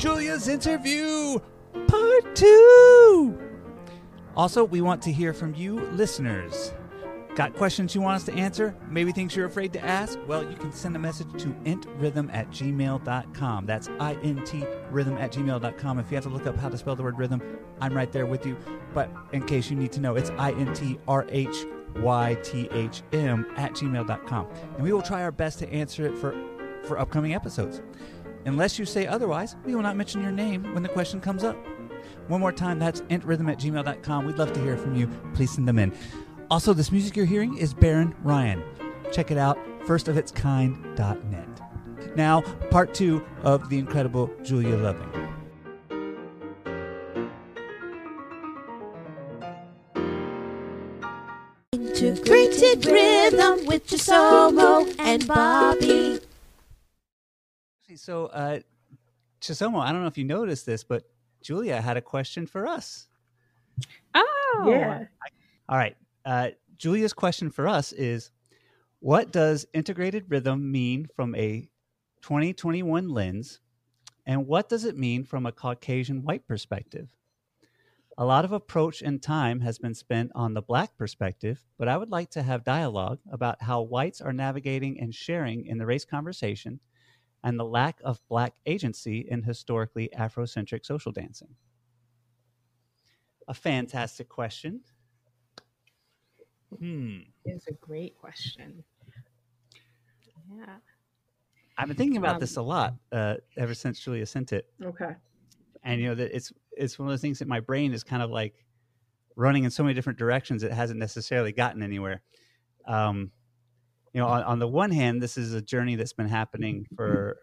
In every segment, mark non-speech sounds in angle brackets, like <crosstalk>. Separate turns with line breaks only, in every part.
Julia's interview, part two. Also, we want to hear from you, listeners. Got questions you want us to answer? Maybe things you're afraid to ask? Well, you can send a message to intrhythm at gmail.com. That's I-N-T rhythm at gmail.com. If you have to look up how to spell the word rhythm, I'm right there with you. But in case you need to know, it's I-N-T-R-H-Y-T-H-M at gmail.com. And we will try our best to answer it for, for upcoming episodes. Unless you say otherwise, we will not mention your name when the question comes up. One more time, that's intrhythm at gmail.com. We'd love to hear from you. Please send them in. Also, this music you're hearing is Barron Ryan. Check it out, firstofitskind.net. Now, part two of the incredible Julia Loving.
Integrated rhythm with Chisomo and Bobby.
So, uh, Chisomo, I don't know if you noticed this, but Julia had a question for us.
Oh,
Yeah.
All right. Uh, Julia's question for us is What does integrated rhythm mean from a 2021 lens? And what does it mean from a Caucasian white perspective? A lot of approach and time has been spent on the black perspective, but I would like to have dialogue about how whites are navigating and sharing in the race conversation and the lack of black agency in historically Afrocentric social dancing. A fantastic question. Hmm.
It's a great question. Yeah.
I've been thinking about
Um,
this a lot uh, ever since Julia sent it,
Okay.
and you know that it's it's one of those things that my brain is kind of like running in so many different directions it hasn't necessarily gotten anywhere. Um, you know, on, on the one hand, this is a journey that's been happening for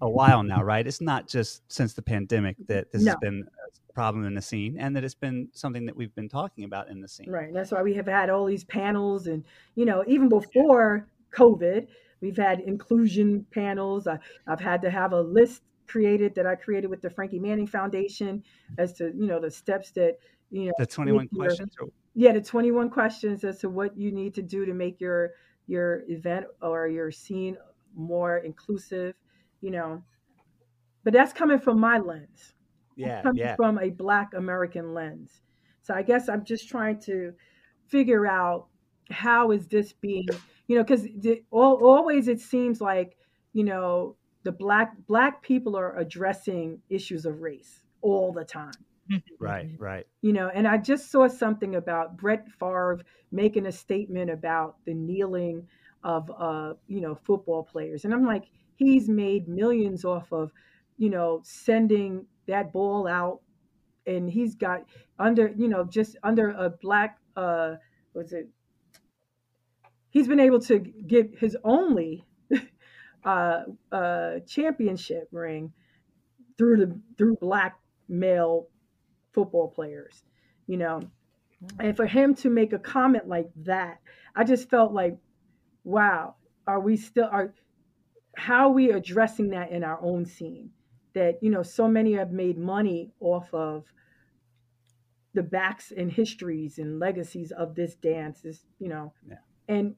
a while now, right? It's not just since the pandemic that this has been a problem in the scene, and that it's been something that we've been talking about in the scene.
Right. That's why we have had all these panels, and you know, even before COVID, we've had inclusion panels. I, I've had to have a list created that I created with the Frankie Manning Foundation as to you know the steps that you know
The twenty-one
your-
questions. Or,
yeah the 21 questions as to what you need to do to make your your event or your scene more inclusive you know. But that's coming from my lens.
Yeah,
coming
yeah.
from a black american lens. So i guess i'm just trying to figure out how is this being you know because all always it seems like you know the black black people are addressing issues of race all the time
Right, <laughs> right.
you know and i just saw something about brett Favre making a statement about the kneeling of uh you know football players and i'm like he's made millions off of you know sending that ball out and he's got under you know just under a black uh was it he's been able to get his only <laughs> uh uh championship ring through the through black male football players, you know. Mm. And for him to make a comment like that, I just felt like, wow, are we still are how are we addressing that in our own scene? That, you know, so many have made money off of the backs and histories and legacies of this dance is, you know,
Yeah.
and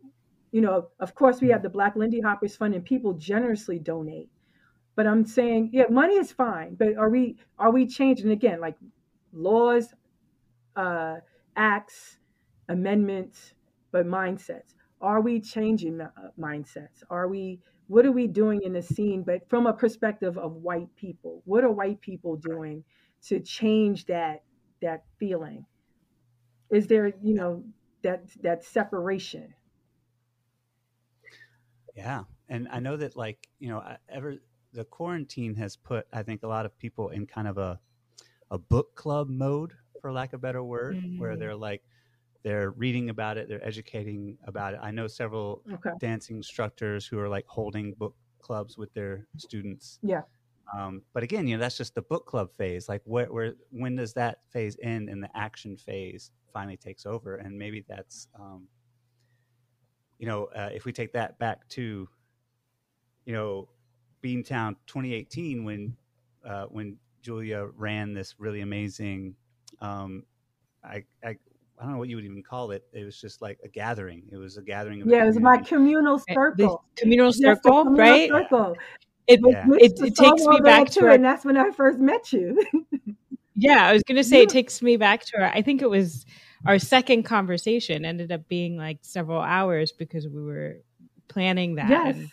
you know, of course we have the Black Lindy Hoppers Fund and people generously donate. But I'm saying, yeah, money is fine, but are we are we changing again like laws, uh, acts, amendments, but mindsets? Are we changing uh, mindsets? Are we what are we doing in the scene? But from a perspective of white people, what are white people doing to change that that feeling? Is there you know that that separation?
Yeah, and I know that like you know ever the quarantine has put I think a lot of people in kind of a a book club mode for lack of a better word where
Mm.
they're like they're reading about it they're educating about it I know several
Okay.
dancing instructors who are like holding book clubs with their students
Yeah.
um, but again you know that's just the book club phase like where, where when does that phase end and the action phase finally takes over and maybe that's um, you know, uh, if we take that back to, you know, Beantown 2018 when uh, when Julia ran this really amazing, um, I, I I don't know what you would even call it. It was just like a gathering. It was a gathering. Of the
Yeah, it was my
community.
communal
The
circle.
communal
Yes,
circle,
communal
right?
circle.
it,
Yeah.
it,
The
it takes me back
that
to
too, and that's when I first met you. <laughs>
Yeah, I was gonna say
Yeah.
it takes me back to our. I think it was our second conversation. Ended up being like several hours because we were planning that.
yes,
And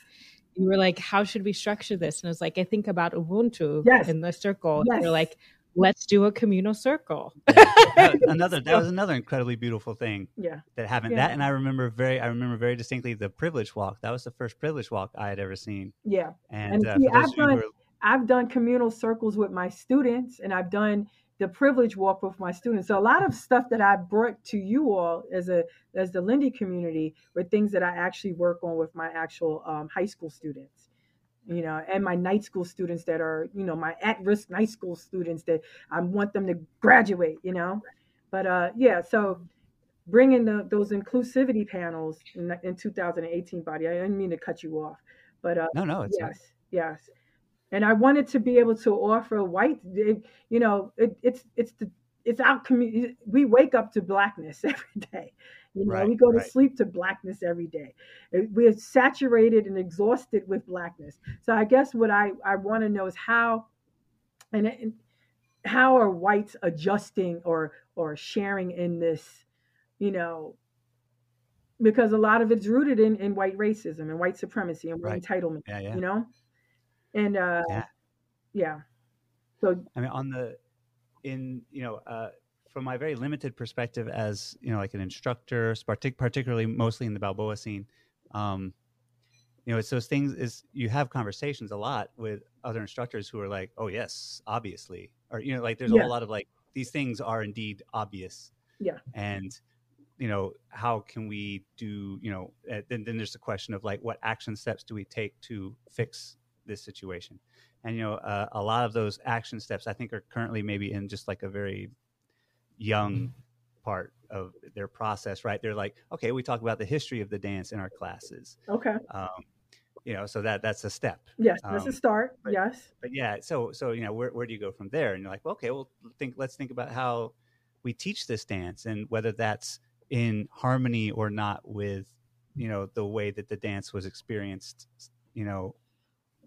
you were like, "How should we structure this?" And I was like, "I think about Ubuntu
Yes.
in the circle." And
Yes.
You're like, "Let's do a communal circle."
That was <laughs> another that was another incredibly beautiful thing
yeah,
that happened.
Yeah.
That and I remember very I remember very distinctly the privilege walk. That was the first privilege walk I had ever seen.
yeah.
And,
And
uh,
see,
for those
I've
of you who
done-
are
I've done communal circles with my students, and I've done the privilege walk with my students. So a lot of stuff that I brought to you all as a as the Lindy community were things that I actually work on with my actual um, high school students. You know, and my night school students that are, you know, my at-risk night school students that I want them to graduate. You know, but uh, yeah. So bringing the, those inclusivity panels in, in 2018, Bobby. I didn't mean to cut you off, but uh,
No, no, it's
yes, yes. And I wanted to be able to offer white, you know, it, it's it's the it's our community. We wake up to blackness <laughs> every day. You know,
Right,
we go to
right.
sleep to blackness every day. Uh, We're saturated and exhausted with blackness. So I guess what I I want to know is how, and, and how are whites adjusting or or sharing in this, you know, because a lot of it's rooted in in white racism and white supremacy and white
Right.
entitlement
yeah, yeah.
you know and uh
Yeah.
yeah, so
I mean, on the in you know, uh, from my very limited perspective as you know, like an instructor, partic- particularly mostly in the Balboa scene, um, you know, it's those things. Is you have conversations a lot with other instructors who are like, "Oh yes, obviously," or you know, like there's a
Yeah.
whole lot of like these things are indeed obvious.
Yeah.
and you know, how can we do? You know, uh, then then there's the question of like, what action steps do we take to fix this situation? and you know uh, a lot of those action steps i think are currently maybe in just like a very young part of their process right? They're like okay we talk about the history of the dance in our classes.
Okay.
Um, you know so that that's a step.
Yes that's
Um,
a start.
but-
yes.
but yeah so so you know where, where do you go from there? And you're like well, okay well think let's think about how we teach this dance and whether that's in harmony or not with you know the way that the dance was experienced you know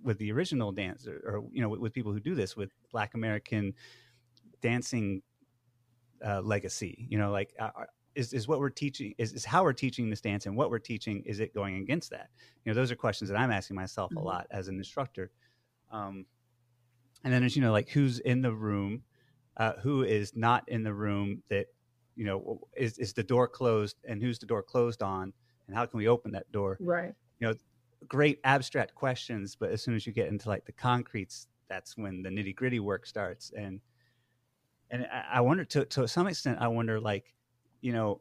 with the original dance or, or you know with, with people who do this with black american dancing uh, legacy you know like uh, is, is what we're teaching is, is how we're teaching this dance and what we're teaching is it going against that? You know those are questions that i'm asking myself
Mhm.
a lot as an instructor. Um, and then there's you know like who's in the room uh, who is not in the room that you know is, is the door closed and who's the door closed on and how can we open that door?
Right
great abstract questions but as soon as you get into like the concretes that's when the nitty gritty work starts. And and I, I wonder to to some extent I wonder like you know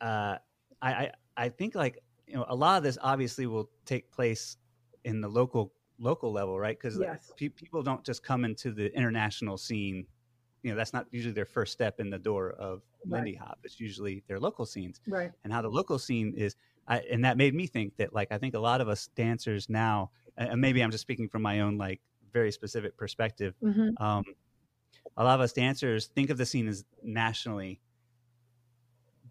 uh I, I I think like you know a lot of this obviously will take place in the local local level right? Because
Yes.
pe- people don't just come into the international scene you know that's not usually their first step in the door of
Right.
Lindy Hop. It's usually their local scenes.
Right.
And how the local scene is I, and that made me think that like i think a lot of us dancers now and maybe i'm just speaking from my own like very specific perspective
hmm
um, a lot of us dancers think of the scene as nationally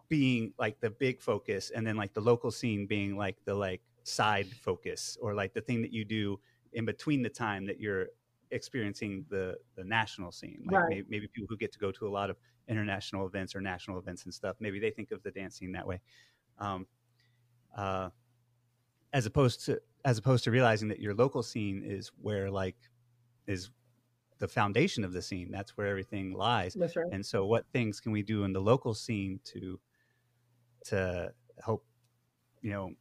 being like the big focus and then like the local scene being like the like side focus or like the thing that you do in between the time that you're experiencing the the national scene. Like
Right.
maybe, maybe people who get to go to a lot of international events or national events and stuff maybe they think of the dance scene that way. Um, uh, as opposed to as opposed to realizing that your local scene is where like is the foundation of the scene. That's where everything lies.
That's right.
And so what things can we do in the local scene to to help you know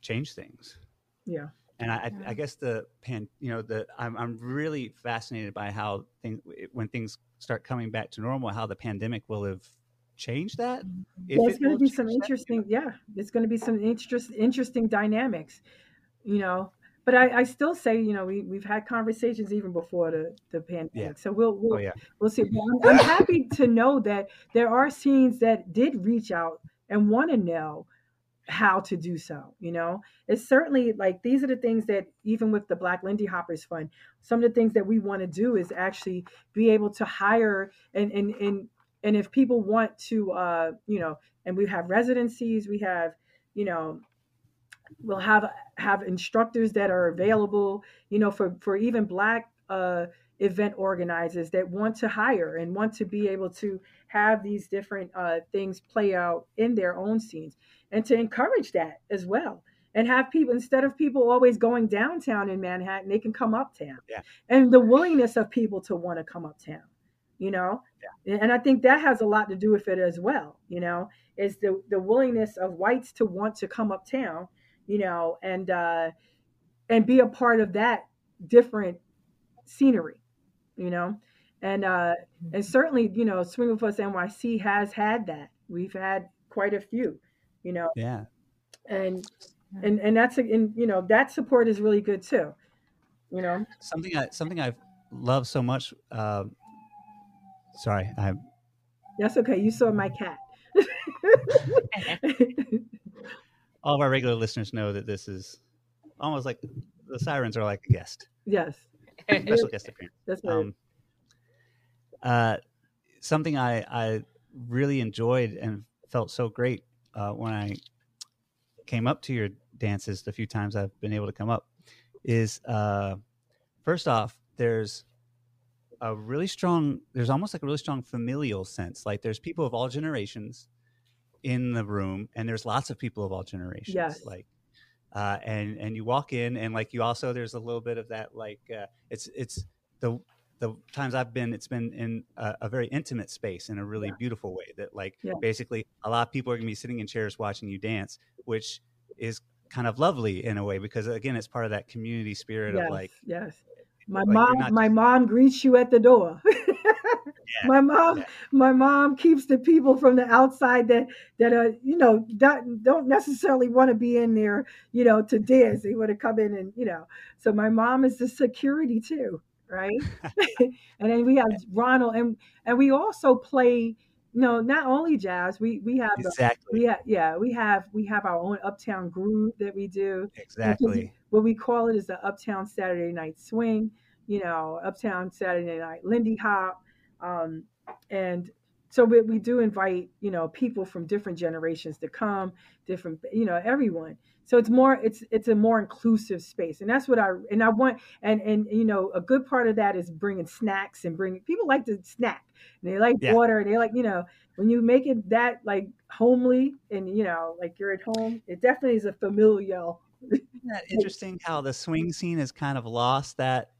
change things?
Yeah.
And I, I-
Yeah.
I guess the pan, you know, the I'm I'm really fascinated by how things when things start coming back to normal, how the pandemic will have changed that. Mm-hmm. If
there's
it
going to be
change
some
that,
interesting yeah it's going to be some interest, interesting dynamics you know but I, I still say you know we, we've had conversations even before the, the pandemic so we'll, we'll
Oh yeah,
we'll see. I'm, I'm <laughs> happy to know that there are scenes that did reach out and want to know how to do so. You know, it's certainly like these are the things that even with the Black Lindy Hoppers Fund, some of the things that we want to do is actually be able to hire and and and and if people want to, uh, you know, and we have residencies, we have, you know. we'll have have instructors that are available you know for for even black uh, event organizers that want to hire and want to be able to have these different uh, things play out in their own scenes and to encourage that as well and have people instead of people always going downtown in manhattan they can come uptown
Yeah.
and the willingness of people to want to come uptown you know? And i think that has a lot to do with it as well you know? Is the the willingness of whites to want to come uptown you know and uh and be a part of that different scenery you know? And uh and certainly you know swing with us nyc has had that. We've had quite a few you know?
Yeah.
and and and that's a, and you know that support is really good too you know?
Something I something I've loved so much. Uh, sorry, I
that's okay you saw my cat. <laughs>
All of our regular listeners know that this is almost like the sirens are like a guest,
yes.
Special guest appearance. <laughs>
that's right.
Um, uh, something I, I really enjoyed and felt so great uh, when I came up to your dances the few times I've been able to come up is uh, first off, there's a really strong, there's almost like a really strong familial sense. Like there's people of all generations in the room, and there's lots of people of all generations.
Yes.
Like, uh, and and you walk in, and like you also there's a little bit of that like uh, it's it's the the times I've been, it's been in a, a very intimate space in a really
Yeah.
beautiful way. That like
Yeah.
basically a lot of people are gonna be sitting in chairs watching you dance, which is kind of lovely in a way because again, it's part of that community spirit
yes
of like
yes my
like,
mom
not
my mom greets you at the door. <laughs> My mom
yeah.
my mom keeps the people from the outside that that are you know don't, don't necessarily want to be in there you know to dance. They want to come in and you know. So my mom is the security too right? <laughs> <laughs> And then we have ronald and and we also play you know not only jazz we we have the,
exactly,
we have yeah we have we have our own uptown groove that we do.
Exactly.
What we call it is the Uptown Saturday Night Swing, you know, Uptown Saturday Night Lindy Hop. Um, and so we, we do invite, you know, people from different generations to come, different, you know, everyone. So it's more, it's, it's a more inclusive space. And that's what I, and I want, and, and, you know, a good part of that is bringing snacks and bringing, people like to snack and they like
Yeah.
water and they like, you know, when you make it that like homely and, you know, like you're at home, it definitely is a familial
that interesting how the swing scene has kind of lost that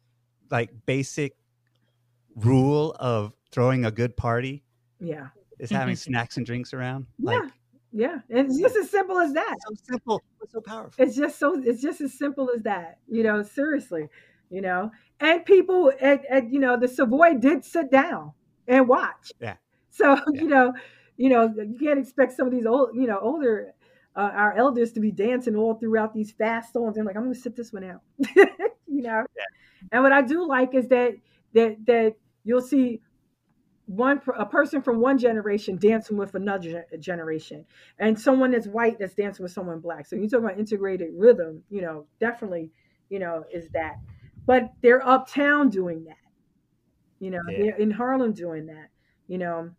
like basic rule of throwing a good party
yeah.
is having mm-hmm. snacks and drinks around?
Yeah,
Like
yeah. It's just as simple as that.
so simple, but so powerful.
It's just so it's just as simple as that. You know, seriously. You know, and people at, at you know the Savoy did sit down and watch.
Yeah.
So <laughs>
Yeah.
you know, you know you can't expect some of these old you know older uh, our elders to be dancing all throughout these fast songs. They're like, I'm to sit this one out. <laughs> you know. And what I do like is that that that you'll see one a person from one generation dancing with another generation and someone that's white that's dancing with someone black so you talk about integrated rhythm you know definitely you know is that but they're uptown doing that you know
Yeah.
they're in harlem doing that you know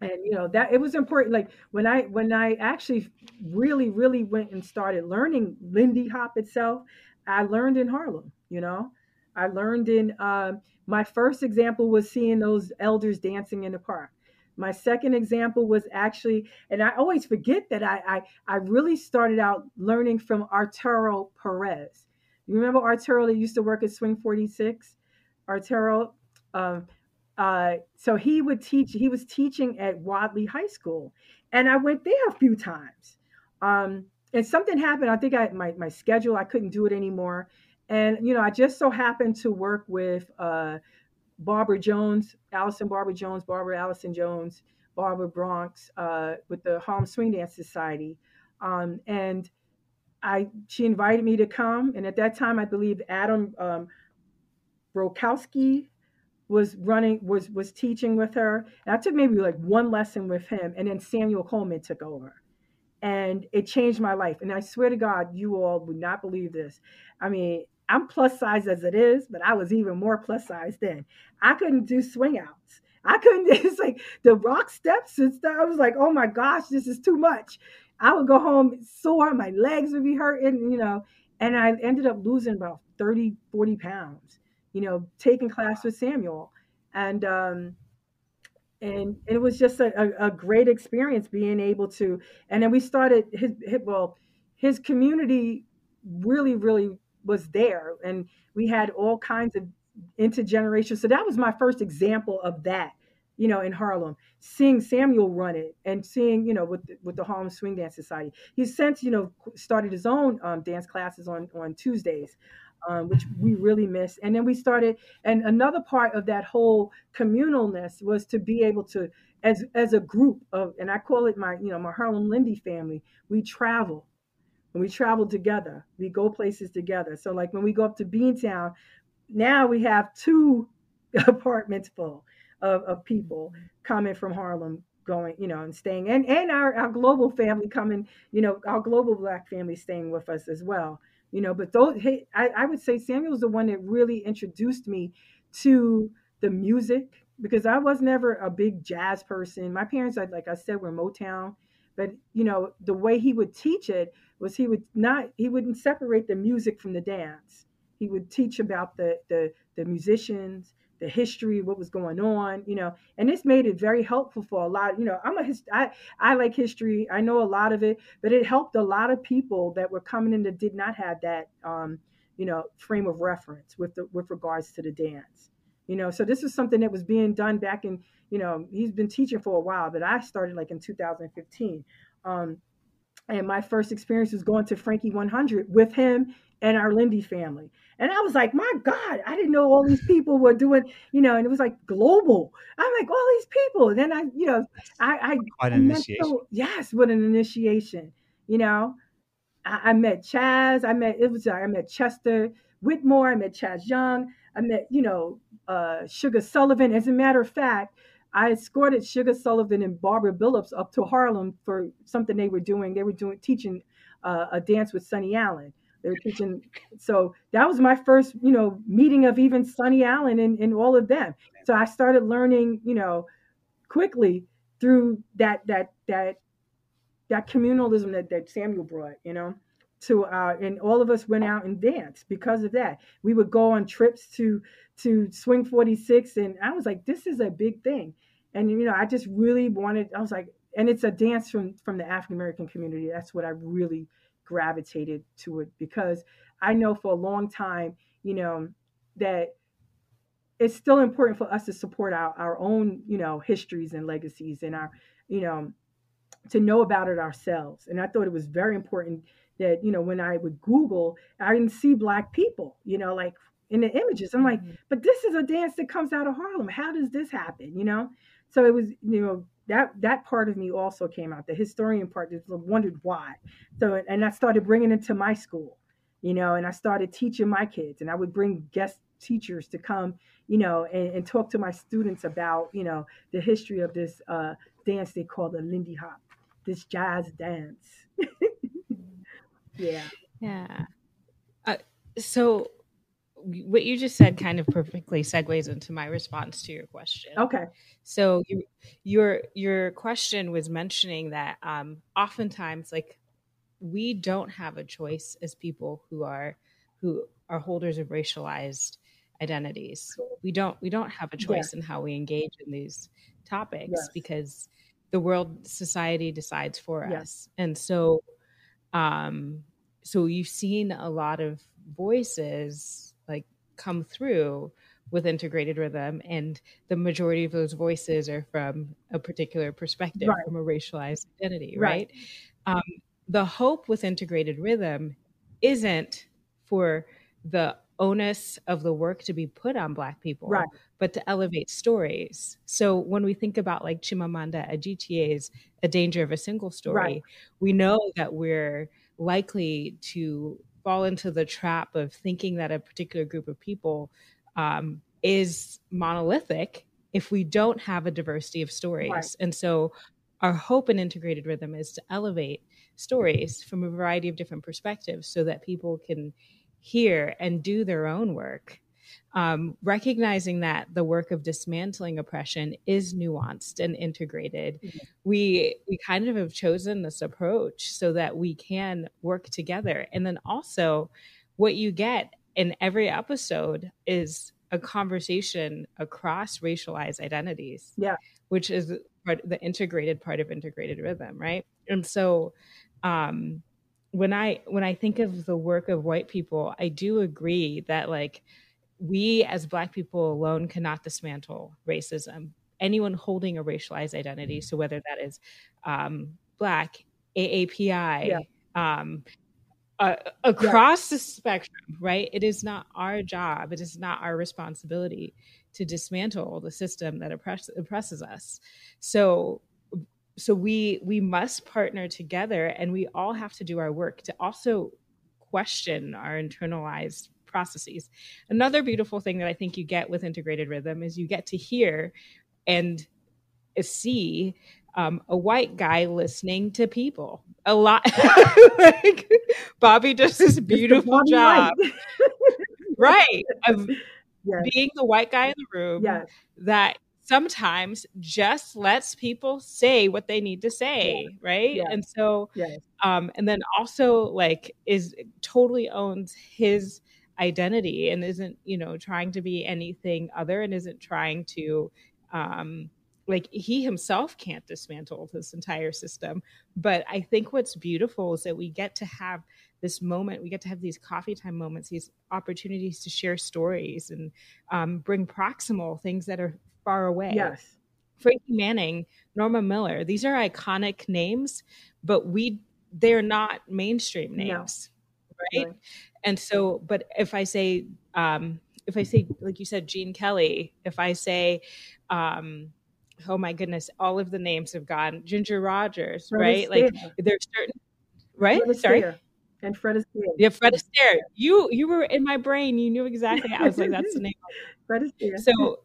and you know that it was important like when i when i actually really really went and started learning lindy hop itself i learned in harlem you know? I learned in um, my first example was seeing those elders dancing in the park. My second example was actually and i always forget that i i, I really started out learning from arturo perez. You remember arturo that used to work at swing 46 arturo um, uh, so he would teach he was teaching at Wadleigh high school. And i went there a few times. Um, and something happened. I think i my, my schedule i couldn't do it anymore. And you know i just so happened to work with uh, barbara jones allison barbara jones barbara allison jones barbara bronx uh, with the harlem swing dance society. Um, and i she invited me to come. And at that time i believe adam um, Brozowski was running was was teaching with her. And i took maybe like one lesson with him and then samuel coleman took over. And it changed my life. And i swear to god you all would not believe this. I mean i'm plus size as it is but i was even more plus size then. I couldn't do swing outs. I couldn't <laughs> it's like the rock steps and stuff. I was like oh my gosh this is too much. I would go home sore, my legs would be hurting, you know, and I ended up losing about 30, 40 pounds, you know, taking class with Samuel. And, um, and it was just a, a, great experience being able to, and then we started his, his, well, his community really, really was there. And we had all kinds of intergenerational. So that was my first example of that you know, in Harlem, seeing Samuel run it and seeing, you know, with with the Harlem Swing Dance Society. He's since, you know, started his own um, dance classes on on Tuesdays, um, which we really miss. And then we started, and another part of that whole communalness was to be able to, as as a group of, and I call it my, you know, my Harlem Lindy family. We travel. and we travel together. We go places together. So like when we go up to Beantown, now we have two <laughs> apartments full of, of people coming from Harlem going, you know, and staying and, and our, our global family coming, you know, our global black family staying with us as well. You know, but those hey, I, I would say Samuel's the one that really introduced me to the music because I was never a big jazz person. My parents, like I said, were Motown, but you know, the way he would teach it was he would not he wouldn't separate the music from the dance. He would teach about the the the musicians, the history, what was going on, you know, and this made it very helpful for a lot. You know, I'm a hist- I, I like history. I know a lot of it, but it helped a lot of people that were coming in that did not have that, um, you know, frame of reference with the, with regards to the dance. You know, so this is something that was being done back in, you know, he's been teaching for a while, but I started like in 2015. Um, and my first experience was going to Frankie 100 with him and our Lindy family. And I was like, my God, I didn't know all these people were doing, you know, and it was like global. I'm like, all these people. And then I, you know, I, I,
Quite an initiation.
So, yes, what an initiation. You know, I, I, met Chaz. I met it was I met Chester Whitmore. I met Chaz Young. I met, you know, uh, Sugar Sullivan. As a matter of fact, I escorted Sugar Sullivan and Barbara Billups up to Harlem for something they were doing. They were doing teaching uh, a dance with Sonny Allen. They were teaching. So that was my first, you know, meeting of even Sonny Allen and, and all of them. So I started learning, you know, quickly through that that that that communalism that, that Samuel brought, you know, to our and all of us went out and danced because of that. We would go on trips to to Swing 46 and I was like, this is a big thing. And you know, I just really wanted, I was like, and it's a dance from from the African American community. That's what I really gravitated to it because I know for a long time, you know, that it's still important for us to support our, our own, you know, histories and legacies and our, you know, to know about it ourselves. And I thought it was very important that, you know, when I would Google, I didn't see black people, you know, like in the images. I'm like, mm-hmm. but this is a dance that comes out of Harlem. How does this happen? You know? So it was, you know, that that part of me also came out. The historian part just wondered why. So and I started bringing it to my school, you know, and I started teaching my kids, and I would bring guest teachers to come, you know, and, and talk to my students about, you know, the history of this uh, dance they call the Lindy Hop, this jazz dance. <laughs> yeah.
Yeah. Uh, so what you just said kind of perfectly segues into my response to your question.
Okay.
So you, your your question was mentioning that um, oftentimes, like we don't have a choice as people who are who are holders of racialized identities. We don't we don't have a choice yeah. in how we engage in these topics yes. because the world society decides for yes. us, and so um, so you've seen a lot of voices come through with integrated rhythm and the majority of those voices are from a particular perspective right. from a racialized identity right, right. Um, the hope with integrated rhythm isn't for the onus of the work to be put on black people right. but to elevate stories so when we think about like chimamanda adichie's a danger of a single story we know that we're likely to fall into the trap of thinking that a particular group of people um, is monolithic if we don't have a diversity of stories. Right. And so, our hope in integrated rhythm is to elevate stories from a variety of different perspectives so that people can hear and do their own work. Um, recognizing that the work of dismantling oppression is nuanced and integrated, mm-hmm. we we kind of have chosen this approach so that we can work together. And then also, what you get in every episode is a conversation across racialized identities.
Yeah,
which is part, the integrated part of integrated rhythm, right? And so. Um, when I when I think of the work of white people, I do agree that like we as black people alone cannot dismantle racism. Anyone holding a racialized identity, so whether that is um, black, AAPI, yeah. um, uh, across yeah. the spectrum, right? It is not our job, it is not our responsibility to dismantle the system that oppress, oppresses us. So so we we must partner together and we all have to do our work to also question our internalized processes. Another beautiful thing that i think you get with integrated rhythm is you get to hear and see um, a white guy listening to people. A lot <laughs> like bobby does this beautiful job. <laughs> Right of yes. being the white guy in the room yes. that sometimes just lets people say what they need to say right? And so um and then also like is totally owns his identity and isn't you know trying to be anything other and isn't trying to um like he himself can't dismantle this entire system but i think what's beautiful is that we get to have this moment we get to have these coffee time moments these opportunities to share stories and um, bring proximal things that are far away.
Yes.
Frankie Manning, Norma Miller, these are iconic names, but we they're not mainstream names. No. Right? right? And so, but if I say um if I say like you said Gene Kelly, if I say um oh my goodness, all of the names have gone. Ginger Rogers, Fred right? Astaire. Like there's certain right? Fred Sorry.
Astaire. And Fred Astaire.
Yeah, Fred Astaire. You you were in my brain. You knew exactly. I was like, <laughs> that's the name.
Fred Astaire.
So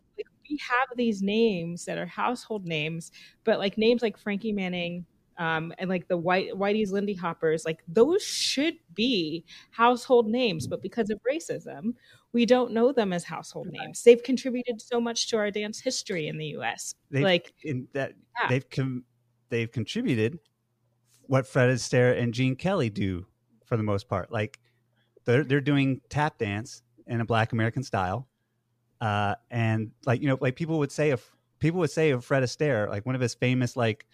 we have these names that are household names, but like names like Frankie Manning, um, and like the White Whitey's Lindy Hoppers, like those should be household names, but because of racism, we don't know them as household names. They've contributed so much to our dance history in the U.S.
They've,
like
in that yeah. they've com- they've contributed what Fred Astaire and Gene Kelly do for the most part. Like they're they're doing tap dance in a Black American style uh, and like you know, like people would say if people would say of Fred Astaire, like one of his famous like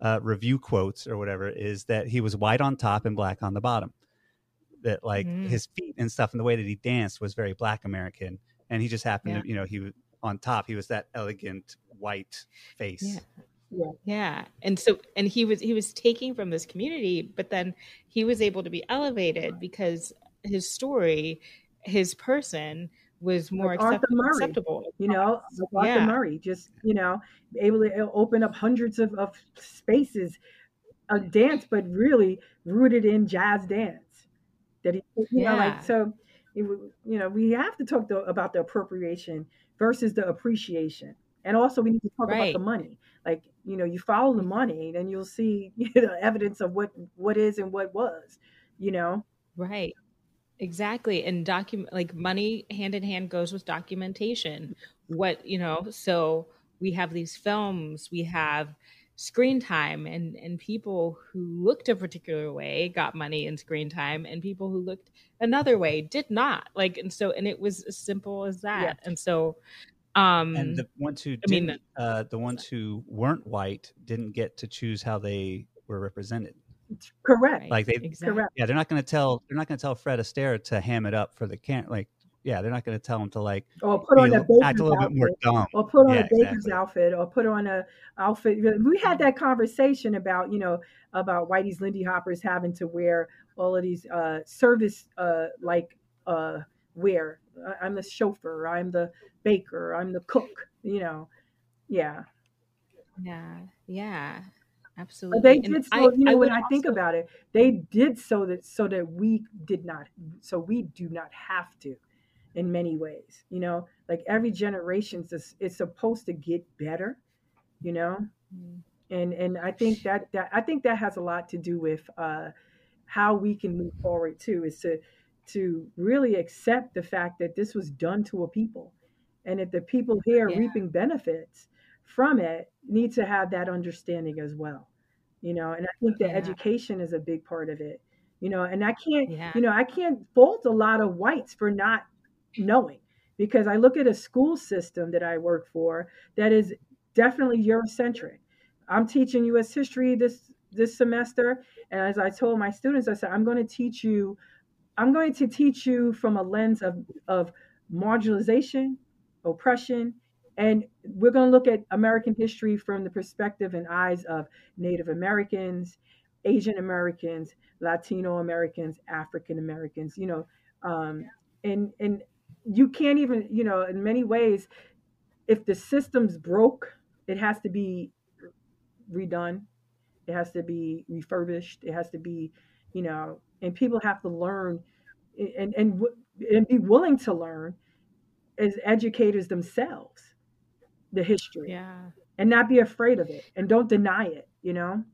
uh, review quotes or whatever is that he was white on top and black on the bottom. That like mm. his feet and stuff and the way that he danced was very black American, and he just happened yeah. to you know he was on top. He was that elegant white face.
Yeah. Yeah. yeah. And so and he was he was taking from this community, but then he was able to be elevated because his story, his person was more like accept- acceptable.
You know, like Arthur yeah. Murray, just you know, able to uh, open up hundreds of, of spaces of dance, but really rooted in jazz dance. That he, you yeah. know, like so. It, you know, we have to talk to, about the appropriation versus the appreciation, and also we need to talk right. about the money. Like, you know, you follow the money, then you'll see <laughs> you know evidence of what what is and what was. You know,
right Exactly. And document like money hand in hand goes with documentation. What, you know, so we have these films, we have screen time and and people who looked a particular way got money in screen time and people who looked another way did not. Like and so and it was as simple as that. Yeah. And so um
and the ones who I mean, uh the ones who weren't white didn't get to choose how they were represented.
Correct.
Like they, exactly. correct. Yeah, they're not going to tell. They're not going to tell Fred Astaire to ham it up for the can. Like, yeah, they're not going to tell him to like.
Or put on a baker's
act a little
outfit,
bit more dumb.
Or put on
yeah,
a baker's exactly. outfit, or put on a outfit. We had that conversation about you know about Whitey's Lindy Hoppers having to wear all of these uh, service uh, like uh, wear. I'm the chauffeur. I'm the baker. I'm the cook. You know, yeah.
Yeah, yeah. Absolutely.
But they did so, I, you know, I when I think about it, they did so that so that we did not so we do not have to in many ways. You know, like every generation is it's supposed to get better, you know? Mm. And and I think that that I think that has a lot to do with uh how we can move forward too, is to to really accept the fact that this was done to a people and that the people here
Yeah.
reaping benefits from it need to have that understanding as well you know and i think that
Yeah.
education is a big part of it you know and i can't
Yeah.
you know i can't fault a lot of whites for not knowing because i look at a school system that i work for that is definitely eurocentric i'm teaching us history this this semester and as i told my students i said i'm going to teach you i'm going to teach you from a lens of of marginalization oppression and we're going to look at american history from the perspective and eyes of native americans asian americans latino americans african americans you know um, and and you can't even you know in many ways if the system's broke it has to be redone. It has to be refurbished. It has to be you know and people have to learn and and, and be willing to learn as educators themselves the history
Yeah.
and not be afraid of it and don't deny it you know?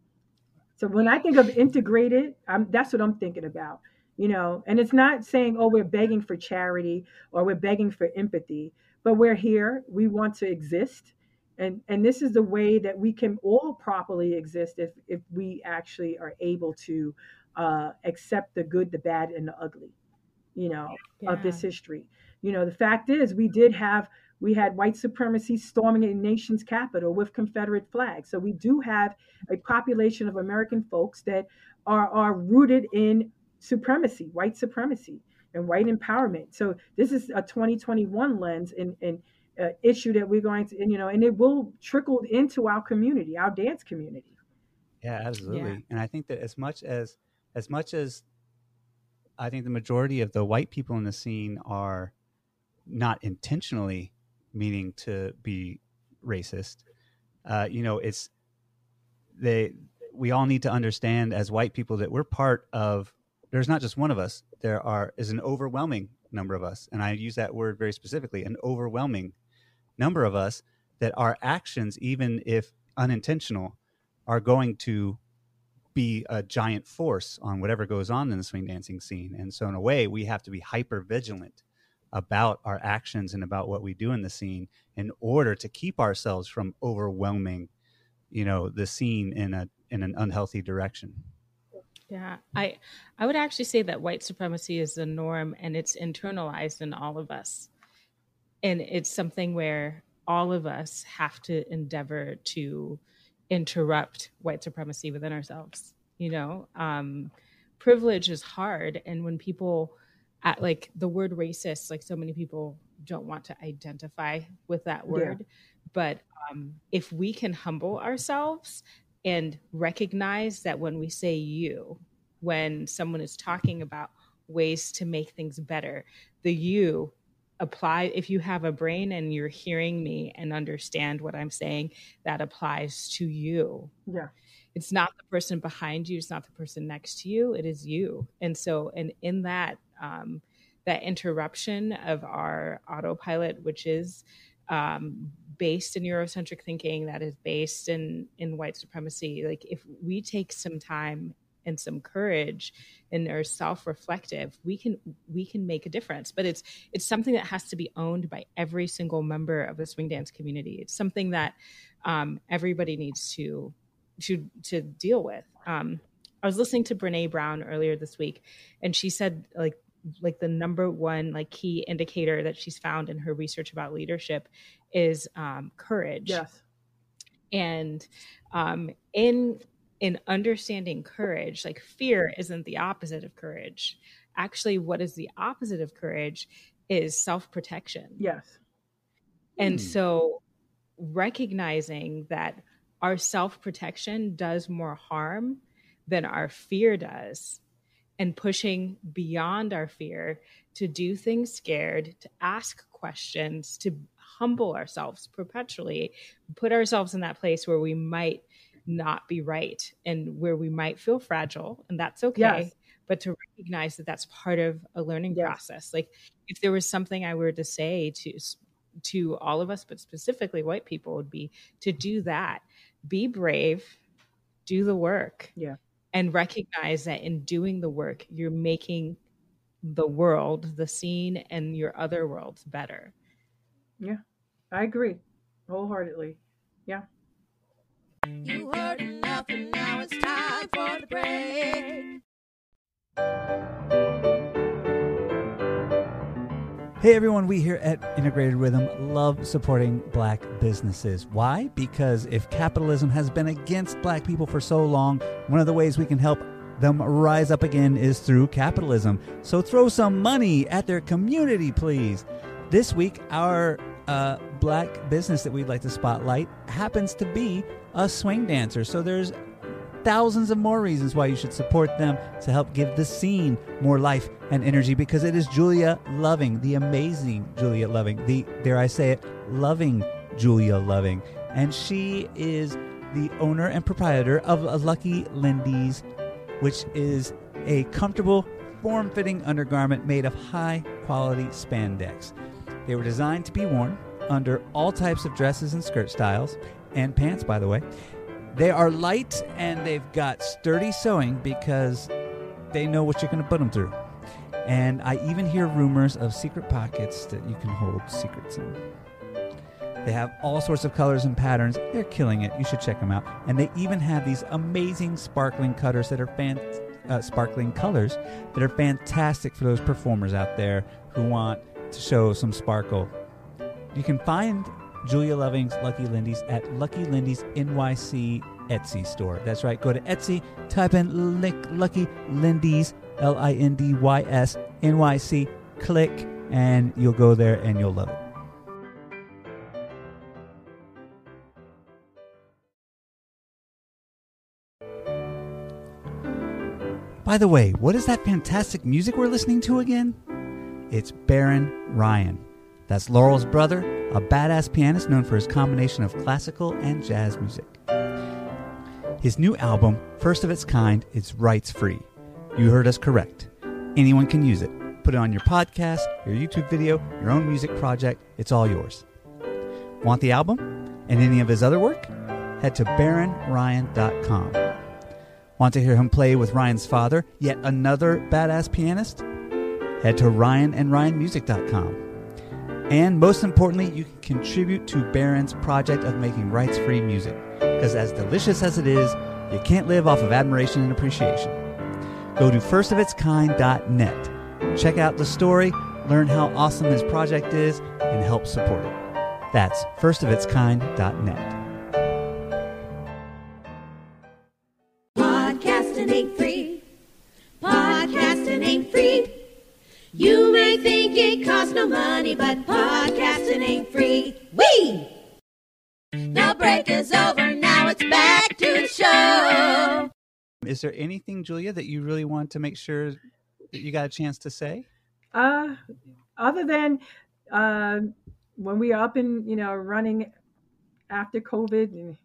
So when i think of integrated I'm, that's what i'm thinking about you know? And it's not saying oh we're begging for charity or we're begging for empathy but we're here we want to exist and and this is the way that we can all properly exist if if we actually are able to uh, accept the good the bad and the ugly you know of this history. You know the fact is we did have we had white supremacy storming a nation's capital with confederate flags. So we do have a population of american folks that are are rooted in supremacy white supremacy and white empowerment. So this is a 2021 lens and and uh, issue that we're going to and, you know and it will trickle into our community our dance community.
Yeah, absolutely. And I think that as much as as much as I think the majority of the white people in the scene are not intentionally meaning to be racist, uh, you know, it's they we all need to understand as white people that we're part of there's not just one of us. There are is an overwhelming number of us. And i use that word very specifically an overwhelming number of us that our actions even if unintentional are going to be a giant force on whatever goes on in the swing dancing scene. And so in a way we have to be hyper vigilant about our actions and about what we do in the scene in order to keep ourselves from overwhelming you know the scene in a in an unhealthy direction
Yeah, I I would actually say that white supremacy is the norm and it's internalized in all of us. And it's something where all of us have to endeavor to interrupt white supremacy within ourselves. You know, um, privilege is hard, and when people at like the word racist, like so many people don't want to identify with that word, but um, if we can humble ourselves and recognize that when we say you, when someone is talking about ways to make things better, the you apply if you have a brain and you're hearing me and understand what I'm saying, that applies to you.
yeah
It's not the person behind you, it's not the person next to you, it is you. And so and in that um that interruption of our autopilot, which is um, based in Eurocentric thinking, that is based in in white supremacy. Like if we take some time and some courage and are self-reflective, we can we can make a difference. But it's it's something that has to be owned by every single member of the swing dance community. It's something that um, everybody needs to to to deal with. Um, I was listening to Brene Brown earlier this week, and she said like like the number one like key indicator that she's found in her research about leadership is um, courage.
Yes.
And um, in in understanding courage like fear isn't the opposite of courage. Actually what is the opposite of courage is self-protection.
Yes.
And
Hmm.
so recognizing that our self-protection does more harm than our fear does and pushing beyond our fear to do things scared, to ask questions, to humble ourselves perpetually, put ourselves in that place where we might not be right and where we might feel fragile, and that's okay.
Yes.
But to recognize that that's part of a learning
Yes.
process. Like if there was something I were to say to to all of us, but specifically white people, would be to do that. Be brave, do the work
Yeah.
and recognize that in doing the work, you're making the world, the scene, and your other worlds better.
Yeah, I agree wholeheartedly. Yeah.
You heard enough, and now it's time for the break.
Hey everyone, we here at Integrated Rhythm love supporting black businesses. Why? Because if capitalism has been against black people for so long, one of the ways we can help them rise up again is through capitalism. So throw some money at their community, please. This week, our uh, black business that we'd like to spotlight happens to be a swing dancer. So there's thousands of more reasons why you should support them to help give the scene more life and energy because it is Julia Loving, the amazing Julia Loving, the, dare I say it, loving Julia Loving. And she is the owner and proprietor of Lucky Lindy's, which is a comfortable, form fitting undergarment made of high quality spandex. They were designed to be worn under all types of dresses and skirt styles, and pants, by the way. They are light and they've got sturdy sewing because they know what you're going to put them through. And I even hear rumors of secret pockets that you can hold secrets in. They have all sorts of colors and patterns. They're killing it. You should check them out. And they even have these amazing sparkling cutters that are fan- uh, sparkling colors that are fantastic for those performers out there who want to show some sparkle. You can find Julia Loving's Lucky Lindy's at Lucky Lindy's NYC Etsy store. That's right. Go to Etsy, type in Lucky Lindy's L I N D Y S N Y C, click, and you'll go there and you'll love it. By the way, what is that fantastic music we're listening to again? It's Barron Ryan. That's Laurel's brother, a badass pianist known for his combination of classical and jazz music. His new album, first of its kind, is rights free. You heard us correct. Anyone can use it. Put it on your podcast, your YouTube video, your own music project. It's all yours. Want the album and any of his other work? Head to barronryan.com. Want to hear him play with Ryan's father, yet another badass pianist? Head to ryanandryanmusic.com. And most importantly, you can contribute to Barron's project of making rights free music. Because as delicious as it is, you can't live off of admiration and appreciation. Go to firstofitskind.net. Check out the story, learn how awesome his project is, and help support it. That's firstofitskind.net.
Is
there anything, Julia, that you really want to make sure that you got a chance to say?
Uh, other than uh, when we are up and you know running after COVID,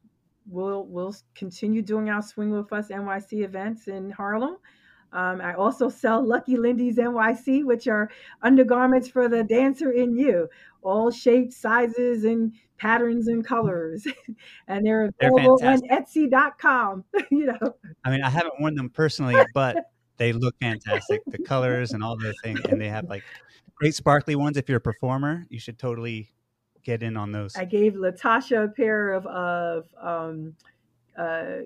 we'll we'll continue doing our Swing with Us NYC events in Harlem. Um, I also sell Lucky Lindy's NYC, which are undergarments for the dancer in you, all shapes, sizes, and patterns and colors. <laughs> and they're
They're
available on. Etsy.com. <laughs> you know,
I mean, I haven't worn them personally, but they look fantastic. The colors and all the things, and they have like great sparkly ones. If you're a performer, you should totally get in on those.
I gave Latasha a pair of of um, uh,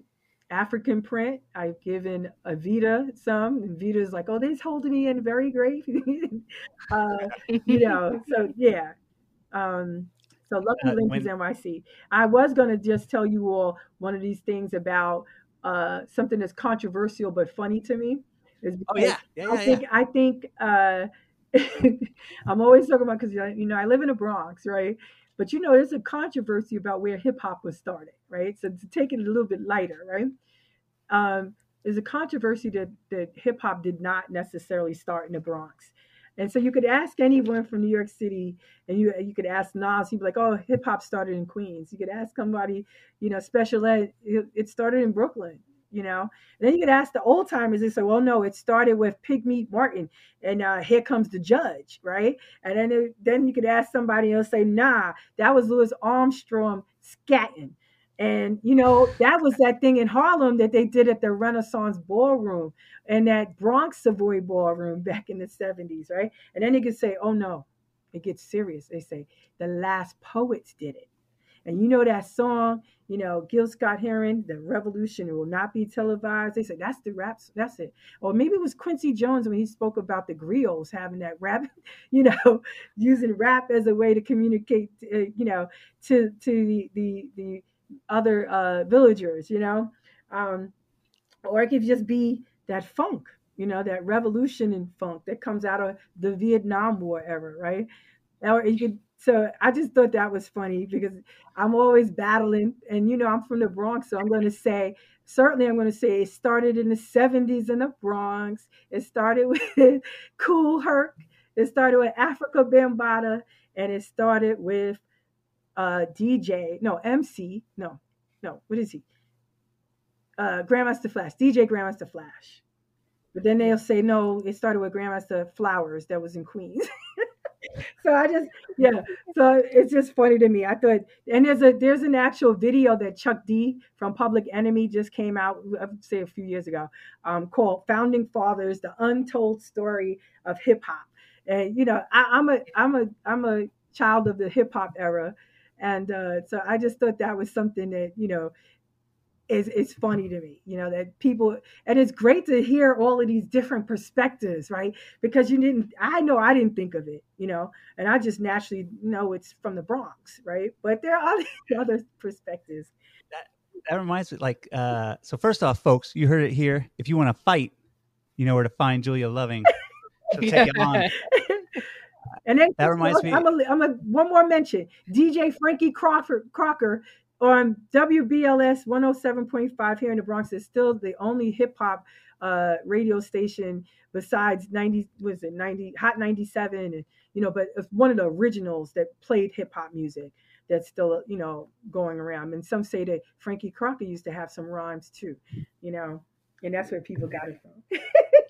African print. I've given Avita some, and Vita's like, "Oh, this holding me in very great." <laughs> uh, you know, so yeah. Um, so Lucky
Uh,
Lindy's
when-
NYC. I was going to just tell you all one of these things about uh, something that's controversial but funny to me. Is
Oh yeah, yeah,
I
yeah,
think
yeah.
I think uh, <laughs> I'm always talking about because you know I live in the Bronx, right? But you know, there's a controversy about where hip hop was started, right? So to take it a little bit lighter, right? Um, there's a controversy that that hip hop did not necessarily start in the Bronx, and so you could ask anyone from New York City, and you you could ask Nas, he'd be like, "Oh, hip hop started in Queens." You could ask somebody, you know, special ed, it, started in Brooklyn, you know. And then you could ask the old timers, they say, "Well, no, it started with Pigmeat Markham, and uh, here comes the judge, right?" And then it, then you could ask somebody else, say, "Nah, that was Louis Armstrong scatting." And you know, that was that thing in Harlem that they did at the Renaissance Ballroom and that Bronx Savoy Ballroom <laughs> back in the 70s, right? And then they could say, oh no, it gets serious. They say the last poets did it. And you know that song, you know, Gil Scott Heron, The Revolution will not be televised. They said that's the rap, that's it. Or maybe it was Quincy Jones when he spoke about the griots having that rap, <laughs> you know, <laughs> using rap as a way to communicate, uh, you know, to to the the, the other uh, villagers, you know. Um, or it could just be that funk, you know, that revolution in funk that comes out of the Vietnam War era, right? Or you could so I just thought that was funny because I'm always battling, and you know I'm from the Bronx, so I'm going to say certainly I'm going to say it started in the 70s in the Bronx. It started <laughs> with Kool Herc. It started with Afrika Bambaataa, and it started with uh, DJ, no MC, no, no, what is he? Uh, Grandmaster Flash, DJ Grandmaster Flash. But then they'll say no, it started with Grandmaster Flowers that was in Queens. <laughs> so I just yeah. So it's just funny to me. I thought, and there's a there's an actual video that Chuck D from Public Enemy just came out, I would say a few years ago, um, called "Founding Fathers: The Untold Story of Hip Hop." And you know, I, I'm a I'm a I'm a child of the hip hop era, and uh, so I just thought that was something that you know is is funny to me you know that people and it's great to hear all of these different perspectives right? Because you didn't i know i didn't think of it you know and i just naturally know it's from the bronx right? But there are other, <laughs> perspectives.
That, that reminds me like uh so first off folks you heard it here. If you want to fight you know where to find julia loving. <laughs> So take it on <laughs>
and then
that reminds me
I'm a, I'm a one more mention. Dj frankie crocker crocker on WBLS 107.5 here in the Bronx is still the only hip hop uh, radio station besides 90 was it 90 Hot 97 and you know but it's one of the originals that played hip hop music that's still you know going around. And some say that Frankie Crocker used to have some rhymes too you know and that's where people got it from <laughs>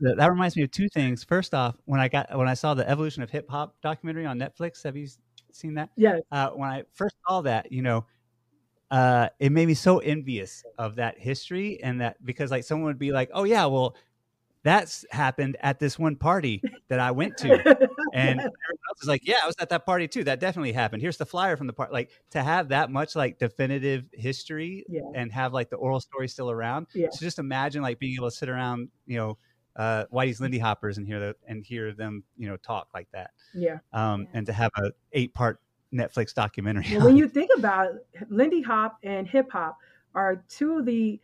so that reminds me of two things first off when I got when I saw the evolution of hip hop documentary on Netflix have you seen that?
Yeah.
Uh, when I first saw that, you know, uh, it made me so envious of that history and that because like someone would be like, oh yeah, well, that's happened at this one party that I went to, <laughs> and everyone else is like, yeah, I was at that party too. That definitely happened. Here's the flyer from the party. Like to have that much like definitive history
yeah.
and have like the oral story still around.
Yeah.
So just imagine like being able to sit around, you know, uh, Whitey's Lindy Hoppers and hear the, and hear them, you know, talk like that.
Yeah.
Um, and to have a eight part Netflix documentary.
Well, when you think about it, Lindy Hop and hip hop are two of the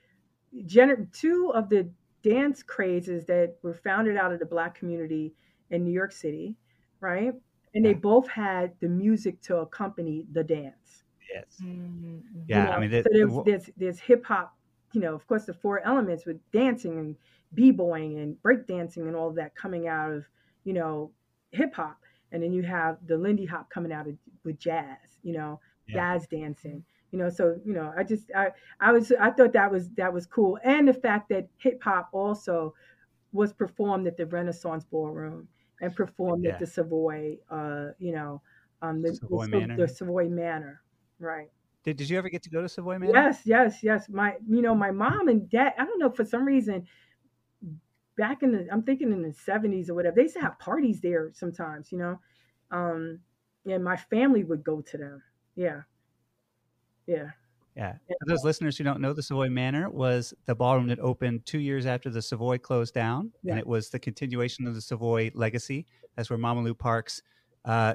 gener- two of the dance crazes that were founded out of the black community in New York City, right? And they both had the music to accompany the dance.
Yes.
Mm-hmm.
Yeah.
You know,
I mean,
so there's, there's, there's hip hop, you know, of course, the four elements with dancing and b-boying and breakdancing and all of that coming out of, you know, hip hop. And then you have the Lindy Hop coming out of, with jazz, you know,
Yeah.
jazz dancing. You know, so you know, I just I I was I thought that was that was cool, and the fact that hip hop also was performed at the Renaissance Ballroom and performed
Yeah.
at the Savoy, uh, you know, um, the
Savoy
the,
Manor.
the Savoy Manor, right?
Did, did you ever get to go to Savoy Manor?
Yes, yes, yes. My, you know, my mom and dad. I don't know for some reason. Back in the, I'm thinking in the '70s or whatever, they used to have parties there sometimes. You know, um, and my family would go to them. Yeah, yeah,
Yeah. For those listeners who don't know, the Savoy Manor was the ballroom that opened two years after the Savoy closed down,
Yeah.
and it was the continuation of the Savoy legacy. That's where Mama Lou Parks uh,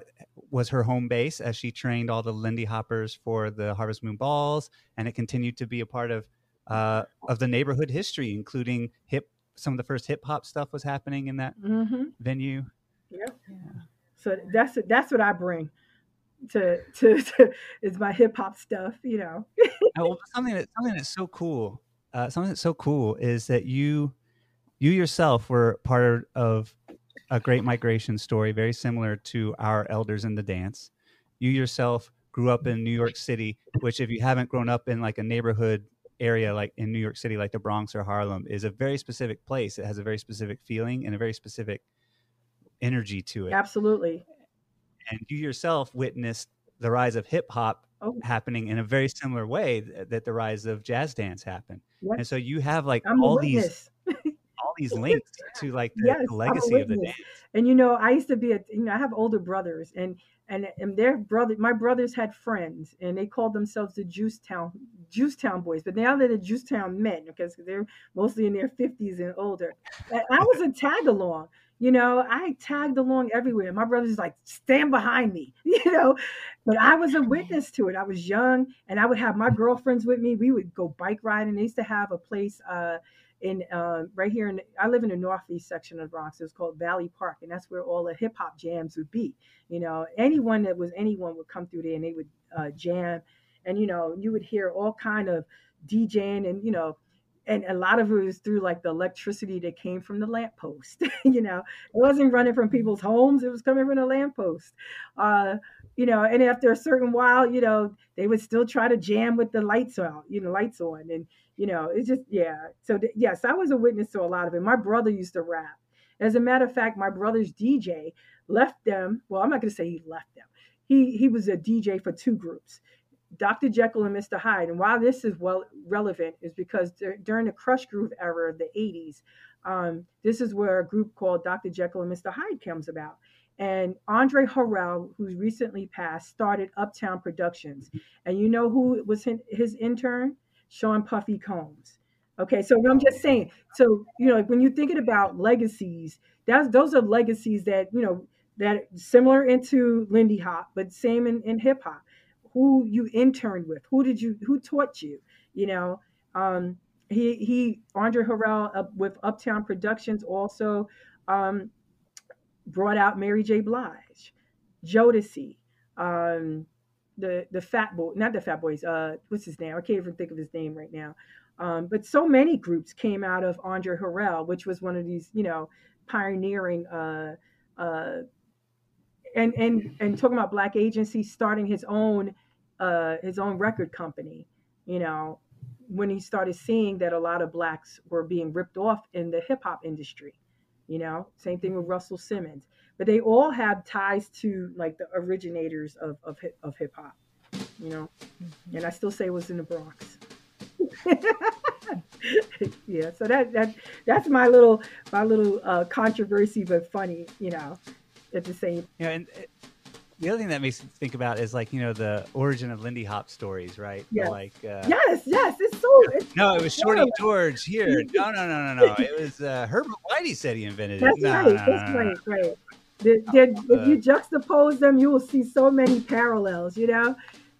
was her home base as she trained all the Lindy Hoppers for the Harvest Moon Balls, and it continued to be a part of uh, of the neighborhood history, including hip. Some of the first hip hop stuff was happening in that
mm-hmm.
venue.
Yep. So that's that's what I bring to to, to is my hip hop stuff. You know. <laughs>
Well, something that something that's so cool, uh, something that's so cool is that you, you yourself were part of a great migration story, very similar to our elders in the dance. You yourself grew up in New York City, which, if you haven't grown up in like a neighborhood area like in New York City, like the Bronx or Harlem, is a very specific place. It has a very specific feeling and a very specific energy to it
Absolutely.
and you yourself witnessed the rise of hip hop
Oh.
happening in a very similar way th- that the rise of jazz dance happened.
Yep.
And so you have like
I'm
all these. <laughs> all these links to like the,
Yes,
the legacy of the dance.
And you know, I used to be a you know, I have older brothers and and and their brother my brothers had friends and they called themselves the Juice Town Juice Town boys, but now they're the Juice Town men because they're mostly in their 50s and older. And I was a tag along. You know, I tagged along everywhere. My brother's like, stand behind me, <laughs> you know. But I was a witness to it. I was young and I would have my girlfriends with me. We would go bike riding. They used to have a place uh in uh, right here in I live in the northeast section of Bronx. It's called Valley Park, and that's where all the hip hop jams would be. You know, anyone that was anyone would come through there and they would uh, jam, and you know, you would hear all kind of DJing, and you know, and a lot of it was through like the electricity that came from the lamppost. <laughs> you know, it wasn't running from people's homes; it was coming from the lamppost. Uh, you know, and after a certain while, you know, they would still try to jam with the lights out, you know, lights on, and you know, it's just yeah. So th- yes, I was a witness to a lot of it. My brother used to rap. As a matter of fact, my brother's DJ left them. Well, I'm not going to say he left them. He he was a DJ for two groups, Dr. Jekyll and Mr. Hyde. And why this is well relevant is because dur- during the Krush Groove era of the 80s, um, this is where a group called Dr. Jekyll and Mr. Hyde comes about. And Andre Harrell, who's recently passed, started Uptown Productions. And you know who was his intern? Sean Puffy Combs. Okay, so I'm just saying. So you know, when you're thinking about legacies, that's those are legacies that you know that similar into Lindy Hop, but same in, in hip hop. Who you interned with? Who did you? Who taught you? You know, um, he he Andre Harrell uh, with Uptown Productions also um, brought out Mary J. Blige, Jodeci, um, the the Fat Boy, not the Fat Boys. Uh, what's his name? I can't even think of his name right now. Um, but so many groups came out of Andre Harrell, which was one of these, you know, pioneering uh, uh, and and and talking about black agency starting his own uh, his own record company. You know, when he started seeing that a lot of blacks were being ripped off in the hip hop industry. You know, same thing with Russell Simmons. But they all have ties to like the originators of of hip of hip hop. You know, and I still say it was in the Bronx. <laughs> yeah, so that that that's my little my little uh, controversy, but funny, you know, at the same.
Know, and uh, the other thing that makes me think about is like you know the origin of Lindy Hop stories, right?
Yes.
Like uh,
Yes, yes, it's so. It's,
no, it was Shorty
Yeah.
George here. <laughs> No, no, no, no, no. It was uh, Herbert Whitey said he invented it.
that's
no,
right.
no, no,
that's right. Right. The- the-
Uh,
if you juxtapose them, you will see so many parallels. You know,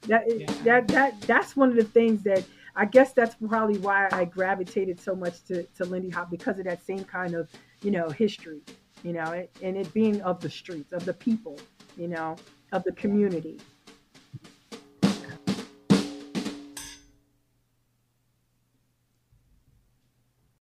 that
Yeah.
that that that's one of the things that I guess that's probably why I gravitated so much to to Lindy Hop because of that same kind of you know history. You know, and it being of the streets, of the people. You know, of the community.